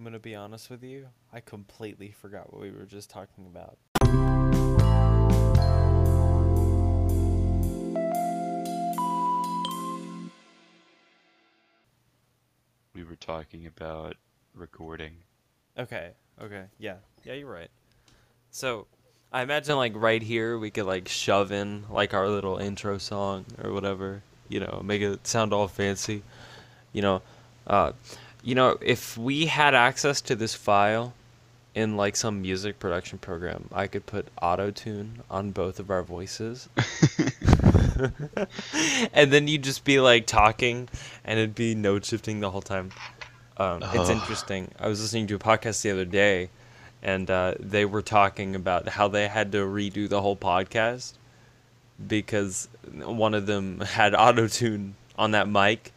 I'm gonna be honest with you. I completely forgot what we were just talking about. We were talking about recording. Okay. Okay. Yeah. Yeah, you're right. So, I imagine like right here we could like shove in like our little intro song or whatever. You know, make it sound all fancy. You know, uh, you know, if we had access to this file in like some music production program, I could put auto tune on both of our voices. and then you'd just be like talking and it'd be note shifting the whole time. Um, it's Oh. interesting. I was listening to a podcast the other day and uh, they were talking about how they had to redo the whole podcast because one of them had auto tune on that mic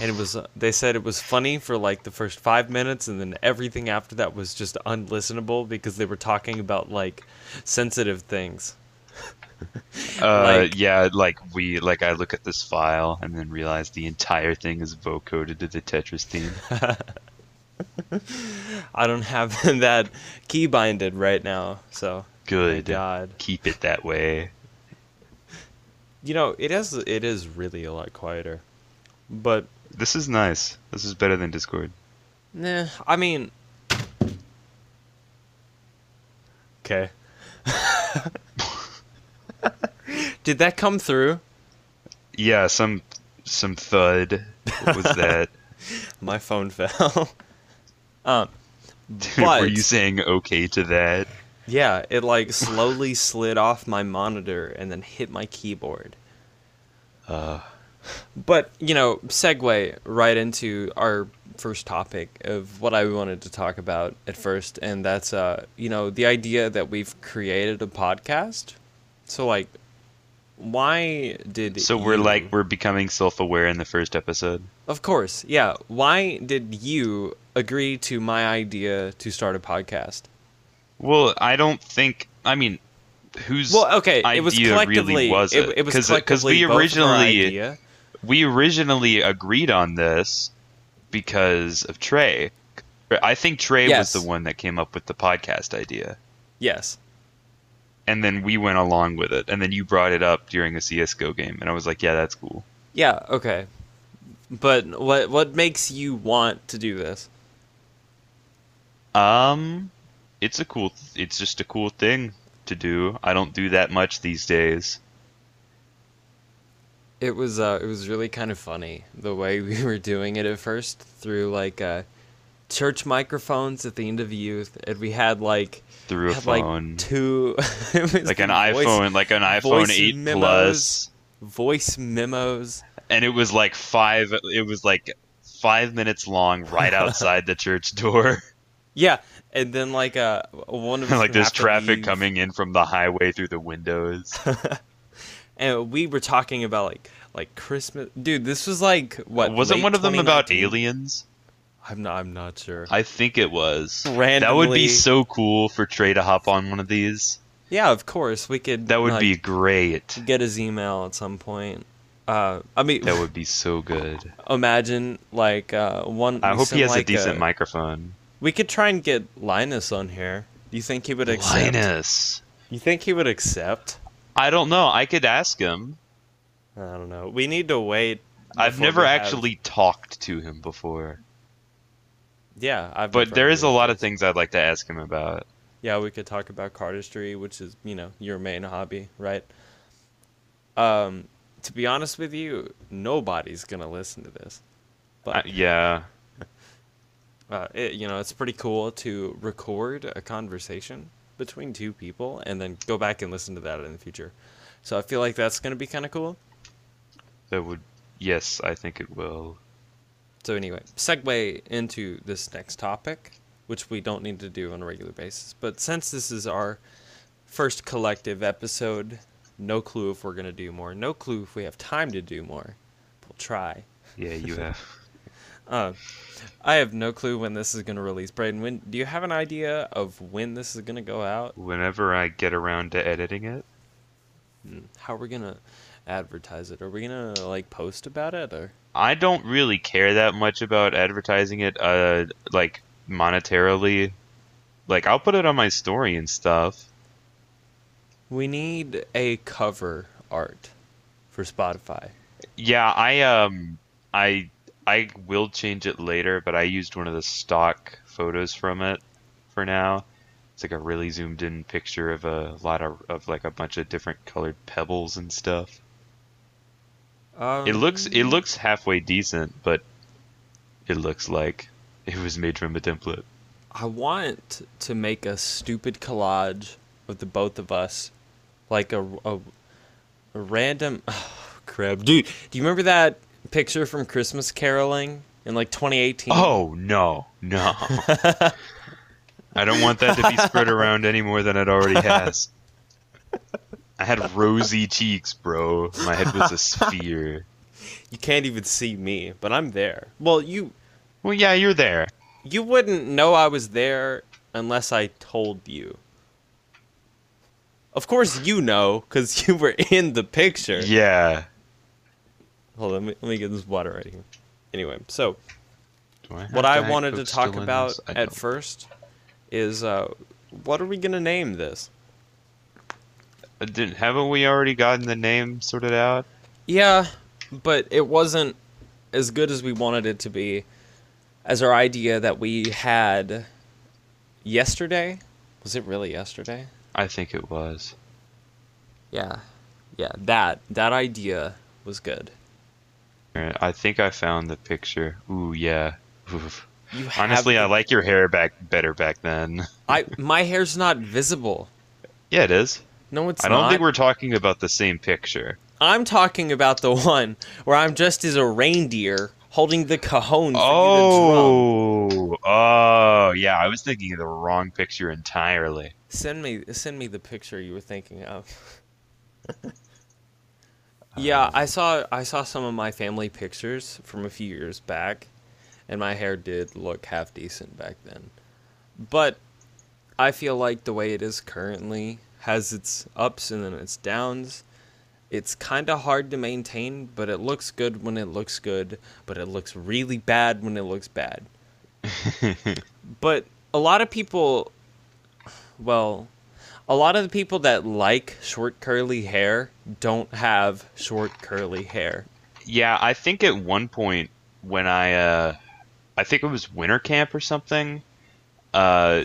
and it was uh, they said it was funny for like the first five minutes and then everything after that was just unlistenable because they were talking about like sensitive things Uh, Like- yeah, like we like I look at this file and then realize the entire thing is vocoded to the Tetris theme. i don't have that key binded right now so Good. god Keep it that way. you know it is it is really a lot quieter but This is nice. This is better than Discord. Nah, I mean. Okay. Did that come through? Yeah, some some thud. What was that? My phone fell. um, Were But- you saying okay to that? yeah, it like slowly slid off my monitor and then hit my keyboard. Uh, But you know, segue right into our first topic of what I wanted to talk about at first, and that's uh, you know, the idea that we've created a podcast. So like, why did so we're you- like we're becoming self-aware in the first episode. Of course, yeah. Why did you agree to my idea to start a podcast? Well, I don't think. I mean, whose Well, okay, it was collectively. really was it? it, was 'Cause- 'cause collectively we originally idea. We originally agreed on this because of Trey. I think Trey Yes. was the one that came up with the podcast idea. Yes. And then we went along with it. And then you brought it up during a CS:GO game and I was like, "Yeah, that's cool." Yeah. Okay. But what what makes you want to do this? Um it's a cool it's just a cool thing to do. I don't do that much these days. It was uh, it was really kind of funny the way we were doing it at first through like uh, church microphones at the end of youth, and we had like Through a had, phone. like two it was like an voice- iPhone, like an iPhone 8 memos. Plus. voice memos. and it was like five it was like five minutes long right outside the church door Yeah, and then like uh one of like there's traffic leave. coming in from the highway through the windows and we were talking about like like Christmas. Dude, this was like what? wasn't one of them about aliens I'm not. I'm not sure. i think it was Randomly, that would be so cool for trey to hop on one of these yeah, of course we could. that would like, be great get his email at some point. Uh, I mean, that would be so good imagine like uh one. i hope he has a like, decent microphone We could try and get Linus on here. Do you think he would accept? linus You think he would accept? I don't know i could ask him I don't know. We need to wait. i've never we have- actually talked to him before Yeah, I've. but there is a lot of things i'd like to ask him about Yeah, we could talk about cardistry, which is you know your main hobby, right? Um, to be honest with you, nobody's gonna listen to this, Uh, but yeah uh, it, you know it's pretty cool to record a conversation between two people and then go back and listen to that in the future. So I feel like that's gonna be kind of cool. that would yes i think it will So anyway, segue into this next topic, which we don't need to do on a regular basis. But since this is our first collective episode, no clue if we're gonna do more. No clue if we have time to do more. We'll try. Yeah, you have. Uh, I have no clue when this is gonna release. Braden, when do you have an idea of when this is gonna go out? Whenever I get around to editing it, How are we're gonna advertise it? Are we gonna like post about it or? I don't really care that much about advertising it. Uh, like monetarily. Like I'll put it on my story and stuff. We need a cover art for Spotify. Yeah, I um I I will change it later, but I used one of the stock photos from it for now. It's like a really zoomed in picture of a lot of of like a bunch of different colored pebbles and stuff. Um, It looks it looks halfway decent, but it looks like it was made from a template. I want to make a stupid collage of the both of us, like a a, a random. Oh, crap, dude! Do you remember that picture from Christmas caroling in like 2018? Oh no, no. I don't want that to be spread around any more than it already has. I had rosy cheeks, bro. My head was a sphere. you can't even see me, but I'm there. Well, you Well, yeah, you're there. you wouldn't know I was there unless I told you. Of course, you know because you were in the picture. Yeah. Hold on, let me, let me get this water right here. Anyway, so Do I what I wanted to talk about at don't. first is uh, what are we gonna name this? Uh, Didn't, haven't we already gotten the name sorted out? Yeah, but it wasn't as good as we wanted it to be. As our idea that we had yesterday. Was it really yesterday? I think it was. Yeah, yeah. That that idea was good. Alright, I think I found the picture. Ooh, yeah. Oof. Honestly, I like your hair back better back then. I my hair's not visible. Yeah, it is. No, it's I don't not. think we're talking about the same picture. I'm talking about the one where I'm dressed as a reindeer holding the cajon. Oh, oh, yeah. I was thinking of the wrong picture entirely. Send me send me the picture you were thinking of. yeah, um, I saw I saw some of my family pictures from a few years back, and my hair did look half decent back then. But I feel like the way it is currently has its ups and then its downs. It's kind of hard to maintain, but it looks good when it looks good, but it looks really bad when it looks bad. But a lot of people, well, a lot of the people that like short curly hair don't have short curly hair. Yeah, I think at one point when I, uh, I think it was winter camp or something, uh,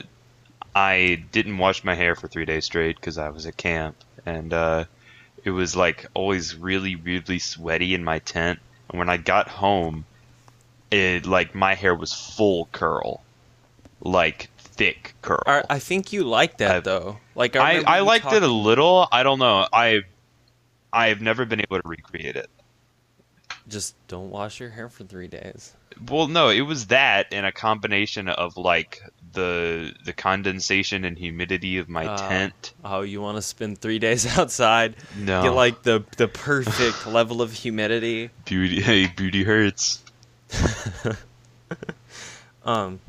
I didn't wash my hair for three days straight because I was at camp, and uh, it was like always really weirdly sweaty in my tent. And when I got home, it like my hair was full curl, like thick curl. I, I think you like that I've- though. Like I, I you liked it a little. I don't know. I I've never been able to recreate it. Just don't wash your hair for three days. Well, no, it was that and a combination of like the the condensation and humidity of my Ah. tent. Oh, you want to spend three days outside? No, Get like the the perfect level of humidity. beauty. Hey, beauty hurts. Um,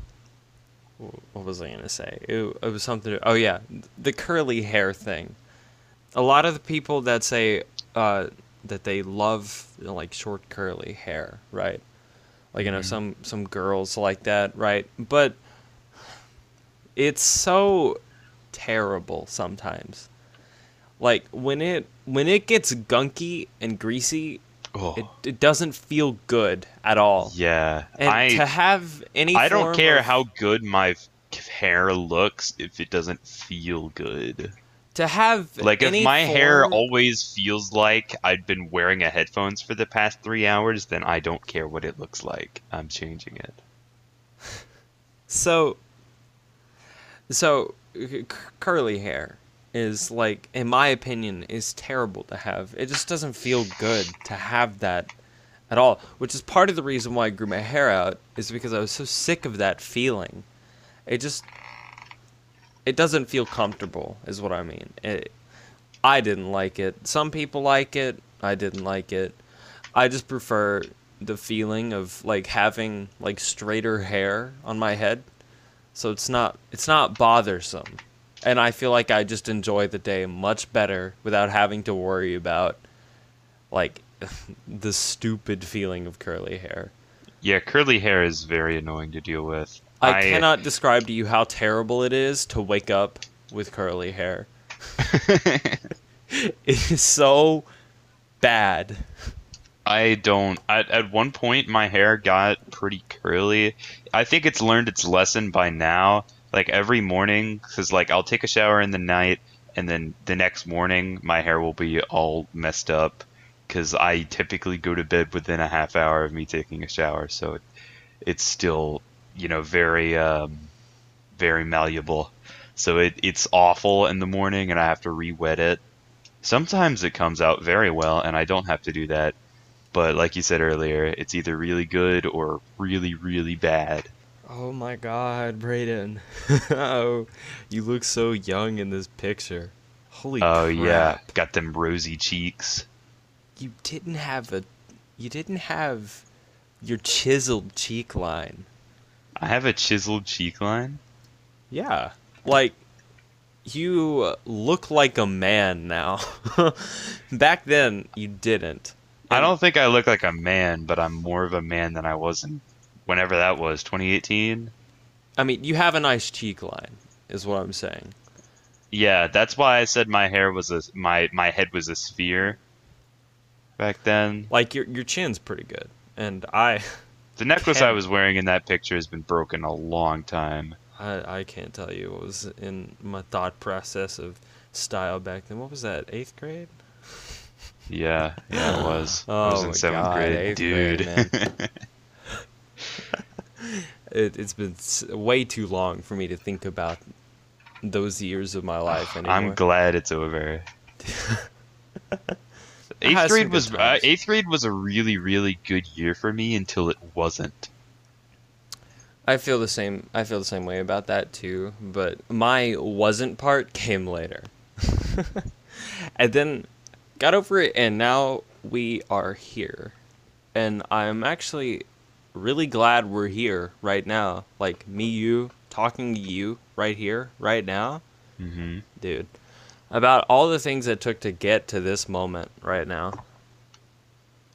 what was I gonna say? It, it was something. Oh yeah, the curly hair thing. A lot of the people that say uh, that they love you know, like short curly hair, right? Like you know, Mhm. some some girls like that, right? But it's so terrible sometimes. Like when it when it gets gunky and greasy, Oh, it, it doesn't feel good at all. yeah. And I to have any I don't care of- how good my hair looks if it doesn't feel good. to have Like if my hair always feels like I've been wearing a headphones for the past three hours, then I don't care what it looks like. I'm changing it. so so c- curly hair is like in my opinion is terrible to have. It just doesn't feel good to have that at all which is part of the reason why i grew my hair out is because i was so sick of that feeling. It just it doesn't feel comfortable is what i mean. It, i didn't like it. Some people like it. I didn't like it. I just prefer the feeling of like having like straighter hair on my head. So it's not it's not bothersome and i feel like i just enjoy the day much better without having to worry about like the stupid feeling of curly hair Yeah, curly hair is very annoying to deal with. I, I- cannot describe to you how terrible it is to wake up with curly hair. It is so bad. I don't. At, at one point, my hair got pretty curly. I think it's learned its lesson by now. Like every morning, because like I'll take a shower in the night, and then the next morning, my hair will be all messed up. Because I typically go to bed within a half hour of me taking a shower, so it, it's still, you know, very, um, very malleable. So it, it's awful in the morning, and I have to re-wet it. Sometimes it comes out very well, and I don't have to do that. But like you said earlier, it's either really good or really, really bad. Oh my god, Brayden. oh, you look so young in this picture. Holy Oh crap. yeah, got them rosy cheeks. You didn't have a you didn't have your chiseled cheek line. I have a chiseled cheek line. Yeah. Like you look like a man now. Back then you didn't. I don't think I look like a man, but I'm more of a man than I was in whenever that was, 2018. I mean, you have a nice cheek line is what I'm saying. Yeah, that's why I said my hair was a my my head was a sphere back then. Like your your chin's pretty good. And I The necklace I was wearing in that picture has been broken a long time. I, I can't tell you what was in my thought process of style back then. What was that? Eighth grade? Yeah, yeah, it was. Oh I was in oh my seventh God, grade, dude. grade, It, it's been way too long for me to think about those years of my life anymore. I'm glad it's over. eighth grade was uh, eighth grade was a really really good year for me until it wasn't. I feel the same. I feel the same way about that too. But my wasn't part came later, and then got over it, and now we are here, and I'm actually really glad we're here right now. Like me, you talking to you right here, right now, hmm dude. About all the things it took to get to this moment right now.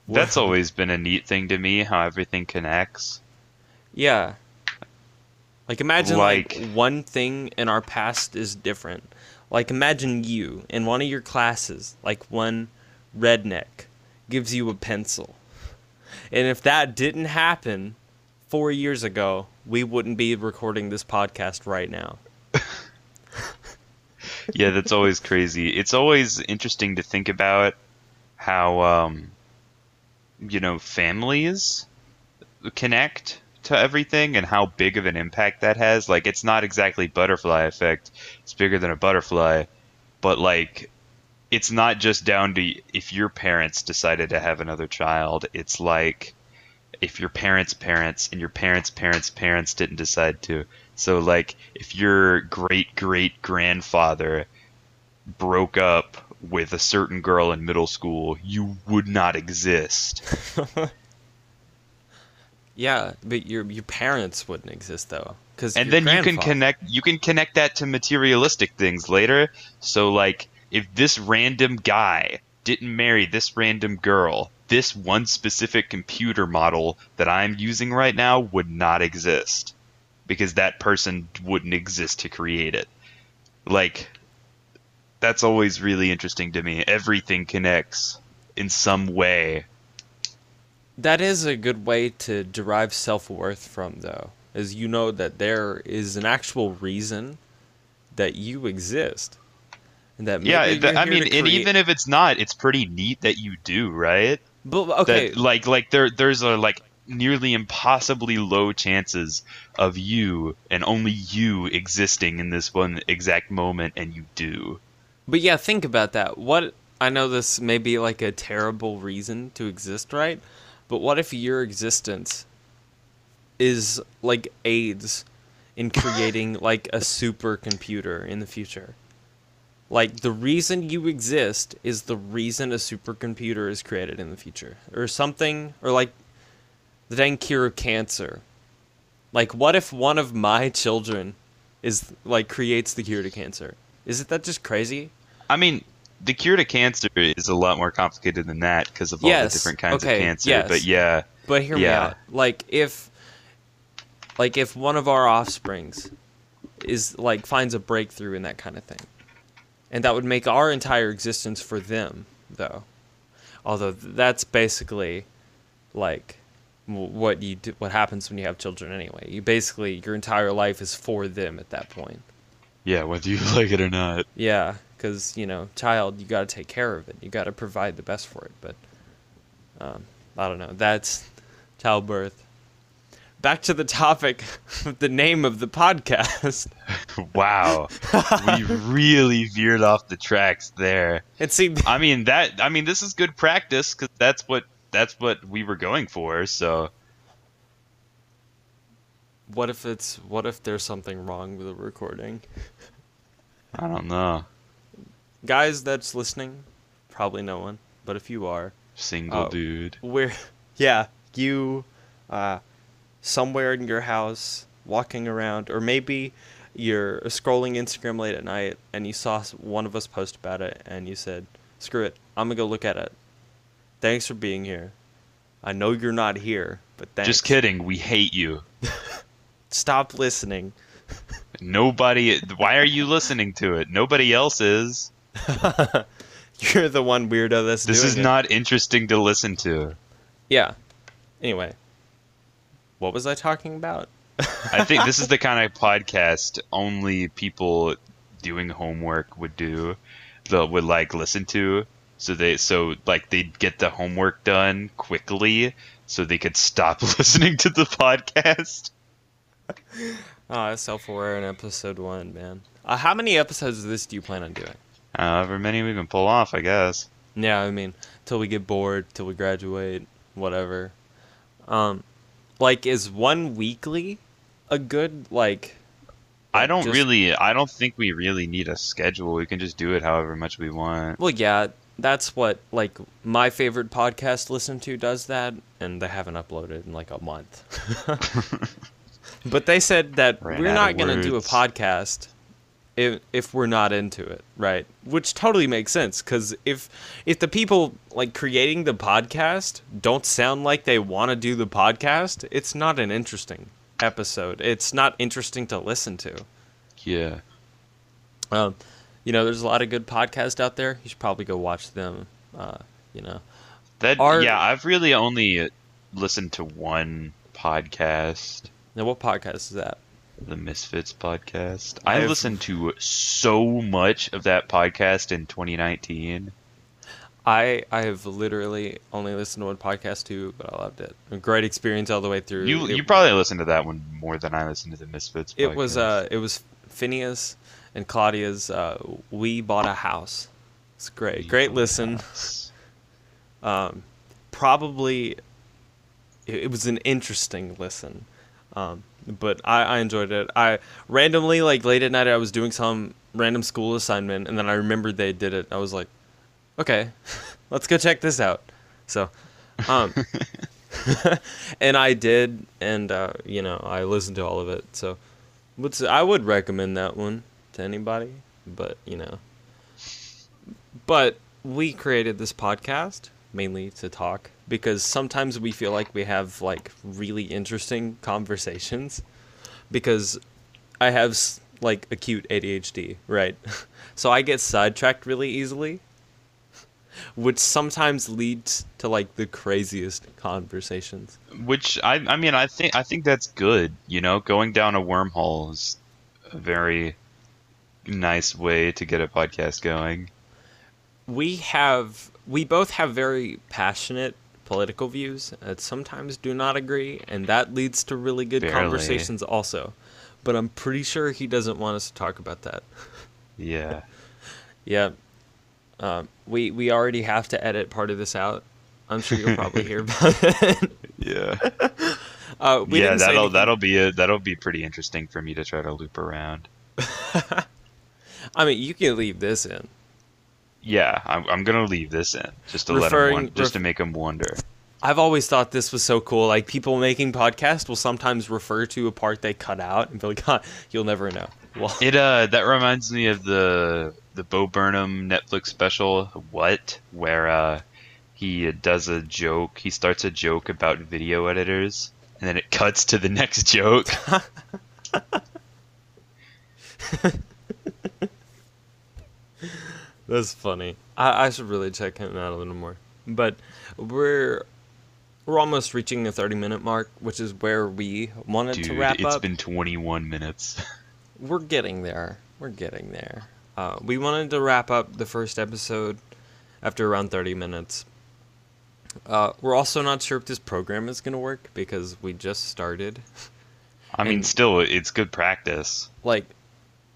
That's always been a neat thing to me how everything connects. Yeah. Like imagine like, Like- one thing in our past is different. Like imagine you in one of your classes, like one redneck gives you a pencil. And if that didn't happen 4 years ago, we wouldn't be recording this podcast right now. yeah, that's always crazy. It's always interesting to think about how um you know families connect to everything and how big of an impact that has. Like it's not exactly butterfly effect. It's bigger than a butterfly, but like it's not just down to if your parents decided to have another child. It's like if your parents' parents and your parents' parents' parents didn't decide to. So like if your great great grandfather broke up with a certain girl in middle school, you would not exist. Yeah, but your your parents wouldn't exist though. Cuz and then you can connect you can connect that to materialistic things later. So like if this random guy didn't marry this random girl, this one specific computer model that I'm using right now would not exist because that person wouldn't exist to create it. Like that's always really interesting to me. Everything connects in some way. That is a good way to derive self worth from, though, as you know that there is an actual reason that you exist, and that Yeah, th- I mean, and create- even if it's not, it's pretty neat that you do, right? but okay, that like like there there's a like nearly impossibly low chances of you and only you existing in this one exact moment and you do but yeah, think about that. What I know this may be like a terrible reason to exist, right? But what if your existence is like aids in creating like a supercomputer in the future? Like the reason you exist is the reason a supercomputer is created in the future, or something, or like the dang cure of cancer. Like, what if one of my children is like creates the cure to cancer? Isn't that just crazy? i mean the cure to cancer is a lot more complicated than that because of all the different kinds okay, of cancer yes. but yeah But hear me Yeah. out. Like if like if one of our offsprings is like finds a breakthrough in that kind of thing, and that would make our entire existence for them, though. Although that's basically like what you do, what happens when you have children anyway. You basically your entire life is for them at that point. Yeah, whether you like it or not. Yeah, because you know, child, you got to take care of it. You got to provide the best for it. But um, I don't know. That's childbirth. Back to the topic of the name of the podcast. Wow, we really veered off the tracks there. And see, I mean that. I mean this is good practice because that's what that's what we were going for. So what if it's what if there's something wrong with the recording? I don't know. Guys that's listening, probably no one. But if you are, Single Oh. dude. we're yeah, you uh somewhere in your house walking around or maybe you're scrolling Instagram late at night and you saw one of us post about it and you said, "Screw it. I'm going to go look at it." Thanks for being here. I know you're not here, but thanks. Just kidding. We hate you. Stop listening. Nobody. Why are you listening to it? Nobody else is. You're the one weirdo that's This is it. not interesting to listen to. Yeah. Anyway, what was I talking about? I think this is the kind of podcast only people doing homework would do. That would like listen to. So they so like they'd get the homework done quickly so they could stop listening to the podcast. Oh, self-aware in episode one, man. Uh, how many episodes of this do you plan on doing? However many we can pull off, I guess. Yeah, I mean, till we get bored, till we graduate, whatever. Um, like, is one weekly a good like? I don't just- really I don't think we really need a schedule. We can just do it however much we want. Well, yeah, that's what like my favorite podcast to listen to does that, and they haven't uploaded in like a month. but they said that Ran we're not gonna do a podcast if if we're not into it, right? Which totally makes sense because if if the people like creating the podcast don't sound like they want to do the podcast, it's not an interesting episode. It's not interesting to listen to. Yeah. Um, you know, there's a lot of good podcasts out there. You should probably go watch them. Uh, you know, That yeah, I've really only listened to one podcast, now what podcast is that? The Misfits podcast. I I listened to so much of that podcast in 2019. I I have literally only listened to one podcast too, but I loved it. A great experience all the way through. You it, you probably listened to that one more than I listened to the Misfits. it was uh it was Phineas and Claudia's uh, "We Bought a House." It's great, great listen. Um, probably it, it was an interesting listen, um, but I, I enjoyed it. I randomly like late at night I was doing some random school assignment, and then I remembered they did it. I was like, okay, let's go check this out. So, um, and I did, and uh, you know I listened to all of it. So, what's I would recommend that one to anybody, but you know, but we created this podcast mainly to talk because sometimes we feel like we have like really interesting conversations because I have like acute ADHD, right? So I get sidetracked really easily, which sometimes leads to like the craziest conversations. Which I I mean I think I think that's good. You know, going down a wormhole is a very nice way to get a podcast going. we have we both have very passionate political views that sometimes do not agree and that leads to really good Barely. conversations also but i'm pretty sure he doesn't want us to talk about that Yeah. yeah um, we we already have to edit part of this out i'm sure you'll probably hear about it Yeah. uh, we yeah, that'll that'll be a, that'll be pretty interesting for me to try to loop around. i mean you can leave this in Yeah, I'm, I'm gonna leave this in just to let Referring- him won- just ref- to make him wonder. I've always thought this was so cool. Like people making podcasts will sometimes refer to a part they cut out and be like, "Huh, "You'll never know." Well, It uh that reminds me of the the Bo Burnham Netflix special What where uh he does a joke he starts a joke about video editors and then it cuts to the next joke. That's funny. I, I should really check him out a little more. But we're we're almost reaching the 30 minute mark, which is where we wanted Dude, to wrap it's up. It's been 21 minutes. We're getting there. We're getting there. Uh, we wanted to wrap up the first episode after around 30 minutes. Uh, we're also not sure if this program is going to work because we just started. I mean, still, it's good practice. Like,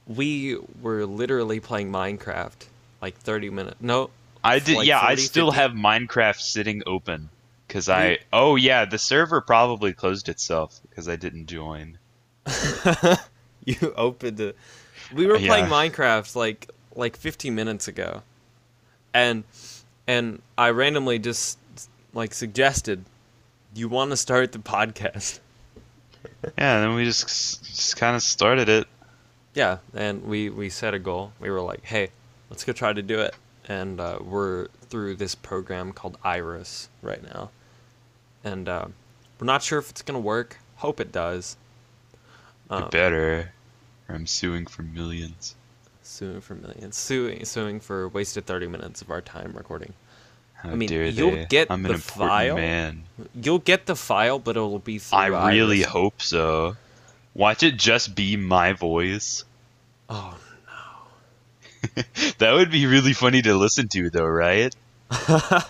we were literally playing Minecraft like 30 minutes. No, I did, like yeah. I still 50? have Minecraft sitting open because I. Oh yeah, the server probably closed itself because I didn't join. you opened it. We were playing Yeah. Minecraft like like 15 minutes ago, and and I randomly just like suggested, you want to start the podcast? Yeah, and then we just just kind of started it. Yeah, and we we set a goal. We were like, hey, let's go try to do it, and uh, we're through this program called Iris right now, and uh, we're not sure if it's gonna work. Hope it does. It Um, better, or I'm suing for millions. suing for millions, suing suing for wasted 30 minutes of our time recording. How I mean, you'll they? get I'm the file. man. You'll get the file, but it'll be through. I really hope so. Watch it just be my voice. Oh, that would be really funny to listen to, though, right?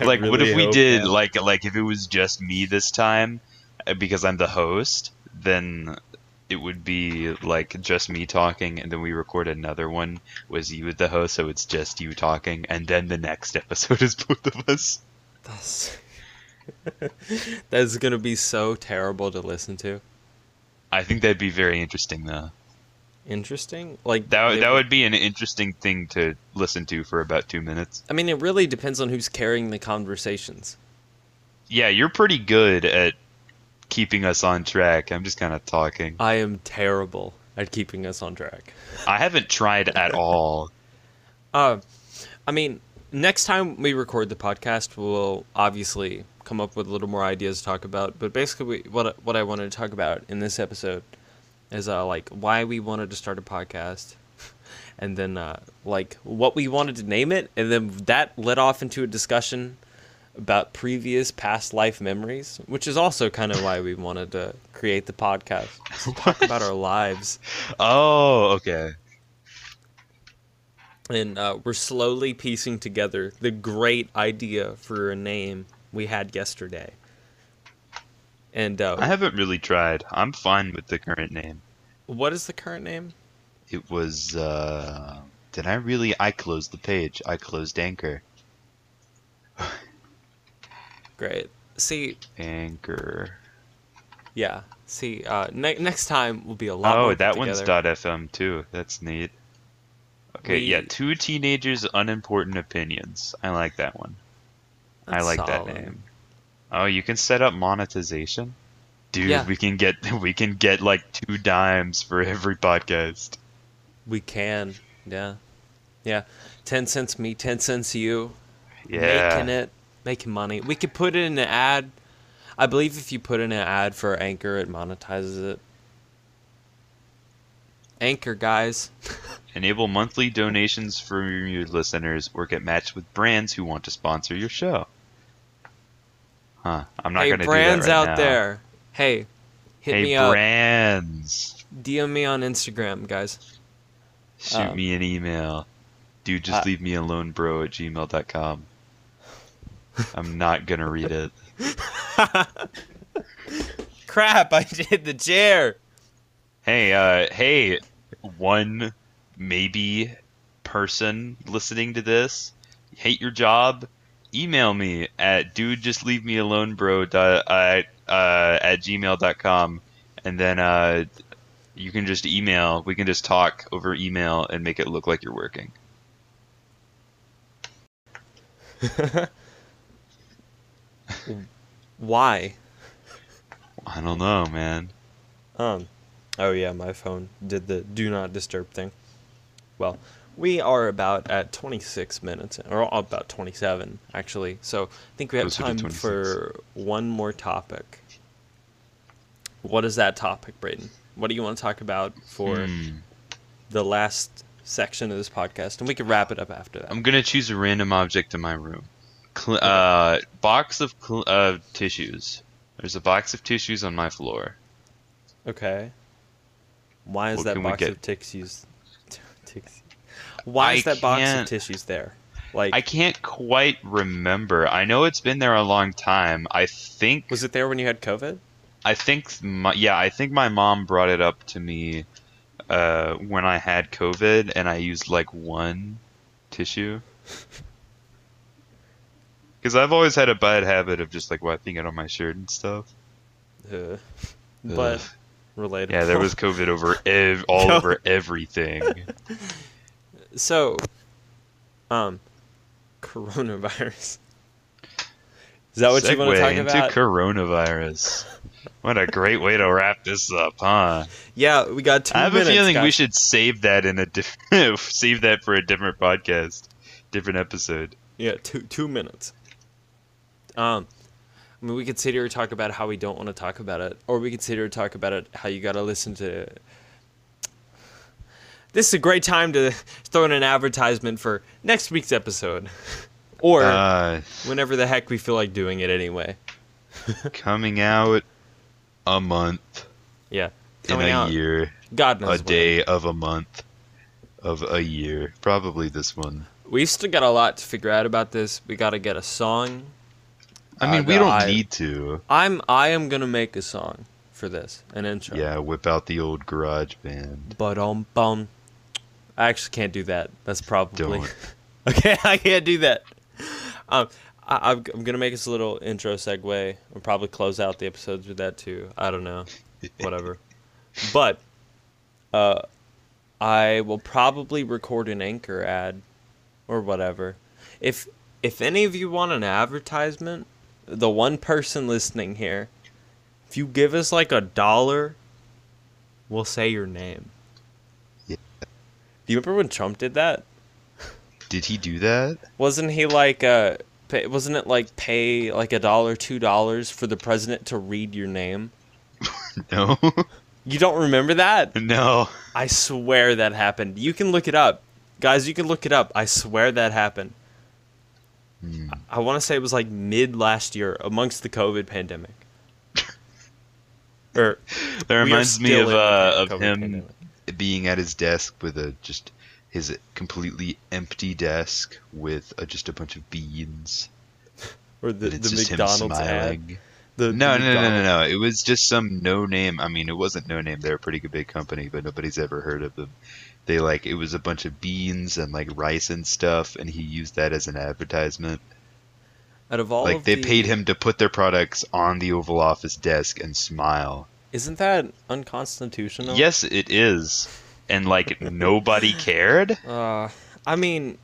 Like, what if we did that. like like if it was just me this time, uh, because I'm the host, then it would be like just me talking, and then we record another one was you the host, so it's just you talking, and then the next episode is both of us. That's that's gonna be so terrible to listen to. I think that'd be very interesting, though. Interesting, like That would- they- that would be an interesting thing to listen to for about two minutes. I mean, it really depends on who's carrying the conversations. Yeah, you're pretty good at keeping us on track. I'm just kind of talking. I am terrible at keeping us on track. I haven't tried at all. Uh, I mean, next time we record the podcast, we'll obviously come up with a little more ideas to talk about. But basically, we, what what I wanted to talk about in this episode is uh, like why we wanted to start a podcast, and then uh, like what we wanted to name it, and then that led off into a discussion about previous past life memories, which is also kind of why we wanted to create the podcast. Talk about our lives. Oh, okay. and uh, we're slowly piecing together the great idea for a name we had yesterday. And uh, I haven't really tried. I'm fine with the current name. what is the current name? It was, uh. Did I really? I closed the page. I closed Anchor. Great. See, Anchor. yeah. See, uh, ne- next time will be a lot. Oh, that put one's .fm too. That's neat. Okay, We- yeah, two teenagers' unimportant opinions. I like that one. I like solid. that name. Oh, you can set up monetization. Dude, Yeah. we can get we can get like two dimes for every podcast. We can, yeah, yeah. Ten cents me, ten cents you. Yeah. making it, making money. We could put in an ad. I believe if you put in an ad for Anchor, it monetizes it. Anchor, guys. Enable monthly donations for your listeners or get matched with brands who want to sponsor your show. Huh. I'm not hey, gonna brands do that right out now. there. Hey, hit hey, me up. Hey, brands. DM me on Instagram, guys. Shoot Um, me an email. Dude, just uh, leave me alone, bro, at gmail.com. I'm not gonna read it. Crap! I did the chair. Hey, uh, hey, one maybe person listening to this, hate your job, email me at dude just leave me alone bro dot, uh, uh, at gmail.com and then uh, you can just email we can just talk over email and make it look like you're working Why? i don't know man Um. Oh yeah, my phone did the do not disturb thing. Well, we are about at 26 minutes, or about 27 actually. So I think we have Closer time for one more topic. What is that topic, Braden? What do you want to talk about for Hmm. the last section of this podcast? And we can wrap it up after that. I'm gonna choose a random object in my room. Cl- uh, box of cl- uh, tissues. There's a box of tissues on my floor. Okay. Why is What that box of tissues? tissues. Why is that box of tissues there? Like, I can't quite remember. I know it's been there a long time. I think was it there when you had COVID? I think my, yeah, I think my mom brought it up to me uh, when I had COVID, and I used like one tissue. Because I've always had a bad habit of just like wiping it on my shirt and stuff. Uh, but relatable. yeah, there was COVID over ev- all over everything. so, um, coronavirus. Is that what you want to talk into about? coronavirus. What a great way to wrap this up, huh? yeah, we got two I have minutes. a feeling we should save that in a different save that for a different podcast, different episode. Yeah, two two minutes. Um, I mean, we could sit here and talk about how we don't want to talk about it, or we could sit here and talk about it how you got to listen to. This is a great time to throw in an advertisement for next week's episode, or Uh, whenever the heck we feel like doing it anyway. coming out a month Yeah, in coming a out. year, God a knows when. day of a month of a year. Probably this one. We've still got a lot to figure out about this. We got to get a song. I mean, Uh, we don't I- need to. I'm I am gonna make a song for this, an intro. Yeah, whip out the old garage band. But um bum. I actually can't do that. That's probably Don't. okay. I can't do that. Um, I, I'm, I'm gonna make us a little intro segue. We'll probably close out the episodes with that too. I don't know, whatever. but, uh, I will probably record an anchor ad, or whatever. If if any of you want an advertisement, the one person listening here, if you give us like a dollar, we'll say your name. Do you remember when Trump did that? Did he do that? Wasn't he like uh pay, wasn't it like pay like a dollar, two dollars for the president to read your name? No. You don't remember that? no. I swear that happened. You can look it up. Guys, you can look it up. I swear that happened. Hmm. I want to say it was like mid last year amongst the COVID pandemic. or That reminds me of uh, of him pandemic. Being at his desk with a just his completely empty desk with uh just a bunch of beans. or the, it's the just McDonald's him ad. smiling. The, the No, no, no, no, no, no. It was just some no name. I mean, it wasn't no name. They're a pretty good big company, but nobody's ever heard of them. They like it was a bunch of beans and like rice and stuff, and he used that as an advertisement. Out of all like of they the- paid him to put their products on the Oval Office desk and smile. Isn't that unconstitutional? Yes, it is, and like nobody cared. Uh, I mean,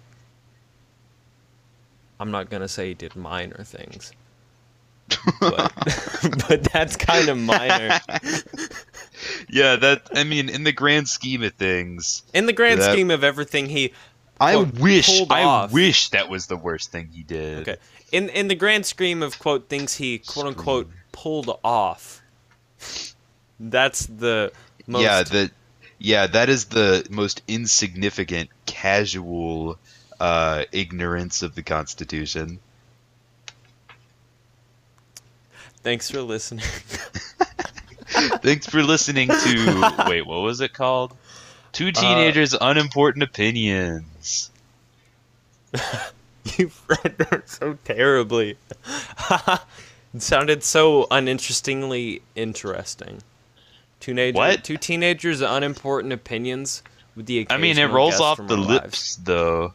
I'm not gonna say he did minor things, but but that's kind of minor Yeah, that I mean, in the grand scheme of things, in the grand That- scheme of everything. He I Quote, wish I wish that was the worst thing he did. okay in in the grand scheme of quote things he quote unquote pulled off. That's the most. Yeah, that yeah, that is the most insignificant casual uh, ignorance of the Constitution. Thanks for listening. Thanks for listening to wait, what was it called? Two teenagers, unimportant opinions. you read that so terribly. it sounded so uninterestingly interesting. Teenager, What? Two teenagers, unimportant opinions with the. Occasional I mean, it rolls off the our lips, lives. though.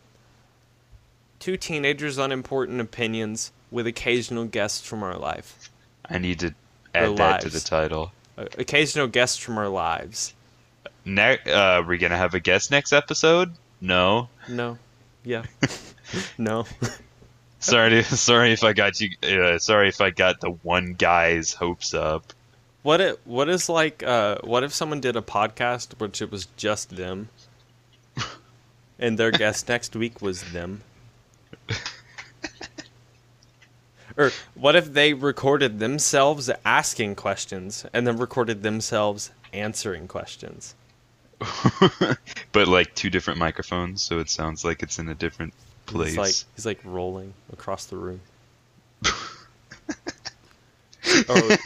Two teenagers, unimportant opinions with occasional guests from our life. I need to add that to the title. Uh, occasional guests from our lives. Ne- uh, we gonna have a guest next episode? No. No. Yeah. no. Sorry, sorry if I got you. Uh, sorry if I got the one guy's hopes up. What it what is like uh what if someone did a podcast which it was just them and their guest next week was them? Or what if they recorded themselves asking questions and then recorded themselves answering questions? but like two different microphones, so it sounds like it's in a different place. He's like he's like rolling across the room. oh,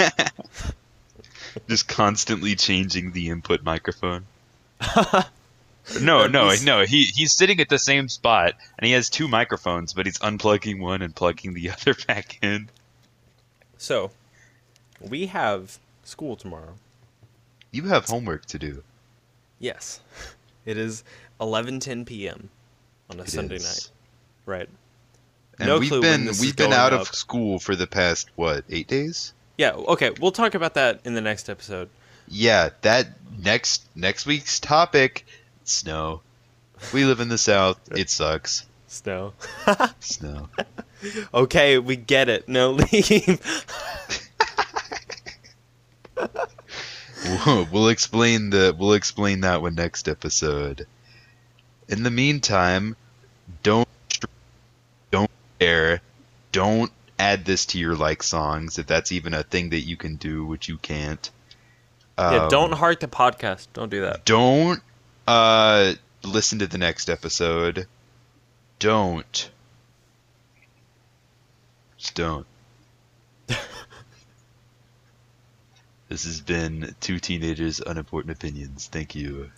Just constantly changing the input microphone. No, no, no. He he's sitting at the same spot, and he has two microphones, but he's unplugging one and plugging the other back in. so we have school tomorrow. You have homework to do. Yes. It is 11:10 p.m. on a It Sunday is. night. Right. And No we've clue when been we've been out up. of school for the past what eight days? Yeah, okay, we'll talk about that in the next episode. Yeah, that next next week's topic, snow. We live in the south. It sucks. Snow. Snow. okay, we get it. No leave. We'll, we'll explain the we'll explain that one next episode. In the meantime, don't don't share, don't add this to your like songs if that's even a thing that you can do, which you can't. yeah, Um, don't heart the podcast. Don't do that. don't uh listen to the next episode. Don't. Just don't. this has been two teenagers unimportant opinions. Thank you.